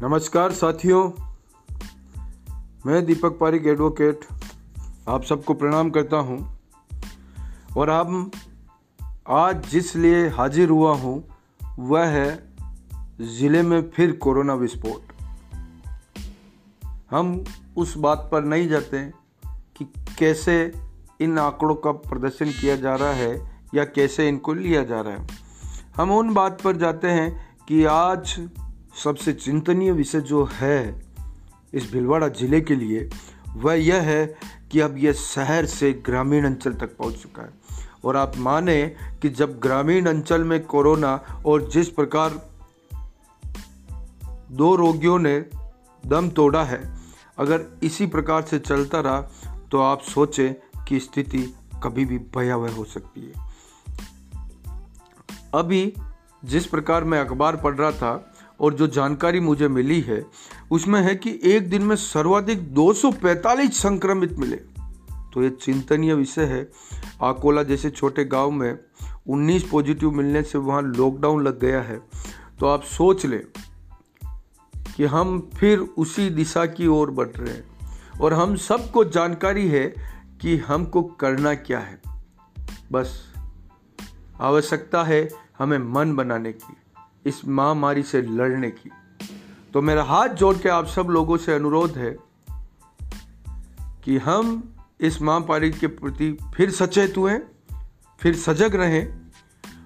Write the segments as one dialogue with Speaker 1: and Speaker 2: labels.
Speaker 1: नमस्कार साथियों, मैं दीपक पारिक एडवोकेट आप सबको प्रणाम करता हूँ। और अब, आज जिस लिए हाजिर हुआ हूँ, वह है ज़िले में फिर कोरोना विस्फोट। हम उस बात पर नहीं जाते कि कैसे इन आंकड़ों का प्रदर्शन किया जा रहा है या कैसे इनको लिया जा रहा है। हम उन बात पर जाते हैं कि आज सबसे चिंतनीय विषय जो है इस भिलवाड़ा ज़िले के लिए, वह यह है कि अब यह शहर से ग्रामीण अंचल तक पहुँच चुका है। और आप माने कि जब ग्रामीण अंचल में कोरोना और जिस प्रकार दो रोगियों ने दम तोड़ा है, अगर इसी प्रकार से चलता रहा तो आप सोचें कि स्थिति कभी भी भयावह हो सकती है। अभी जिस प्रकार मैं अखबार पढ़ रहा था और जो जानकारी मुझे मिली है, उसमें है कि एक दिन में सर्वाधिक 245 संक्रमित मिले। तो ये चिंतनीय विषय है। आकोला जैसे छोटे गाँव में 19 पॉजिटिव मिलने से वहाँ लॉकडाउन लग गया है। तो आप सोच लें कि हम फिर उसी दिशा की ओर बढ़ रहे हैं और हम सबको जानकारी है कि हमको करना क्या है। बस, आवश्यकता है हमें मन बनाने की। इस महामारी से लड़ने की। तो मेरा हाथ जोड़ के आप सब लोगों से अनुरोध है कि हम इस महामारी के प्रति फिर सचेत हुए, फिर सजग रहें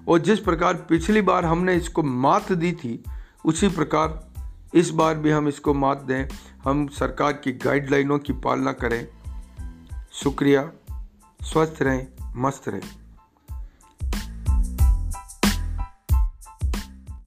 Speaker 1: और जिस प्रकार पिछली बार हमने इसको मात दी थी, उसी प्रकार इस बार भी हम इसको मात दें। हम सरकार की गाइडलाइनों की पालना करें। शुक्रिया। स्वस्थ रहें, मस्त रहें।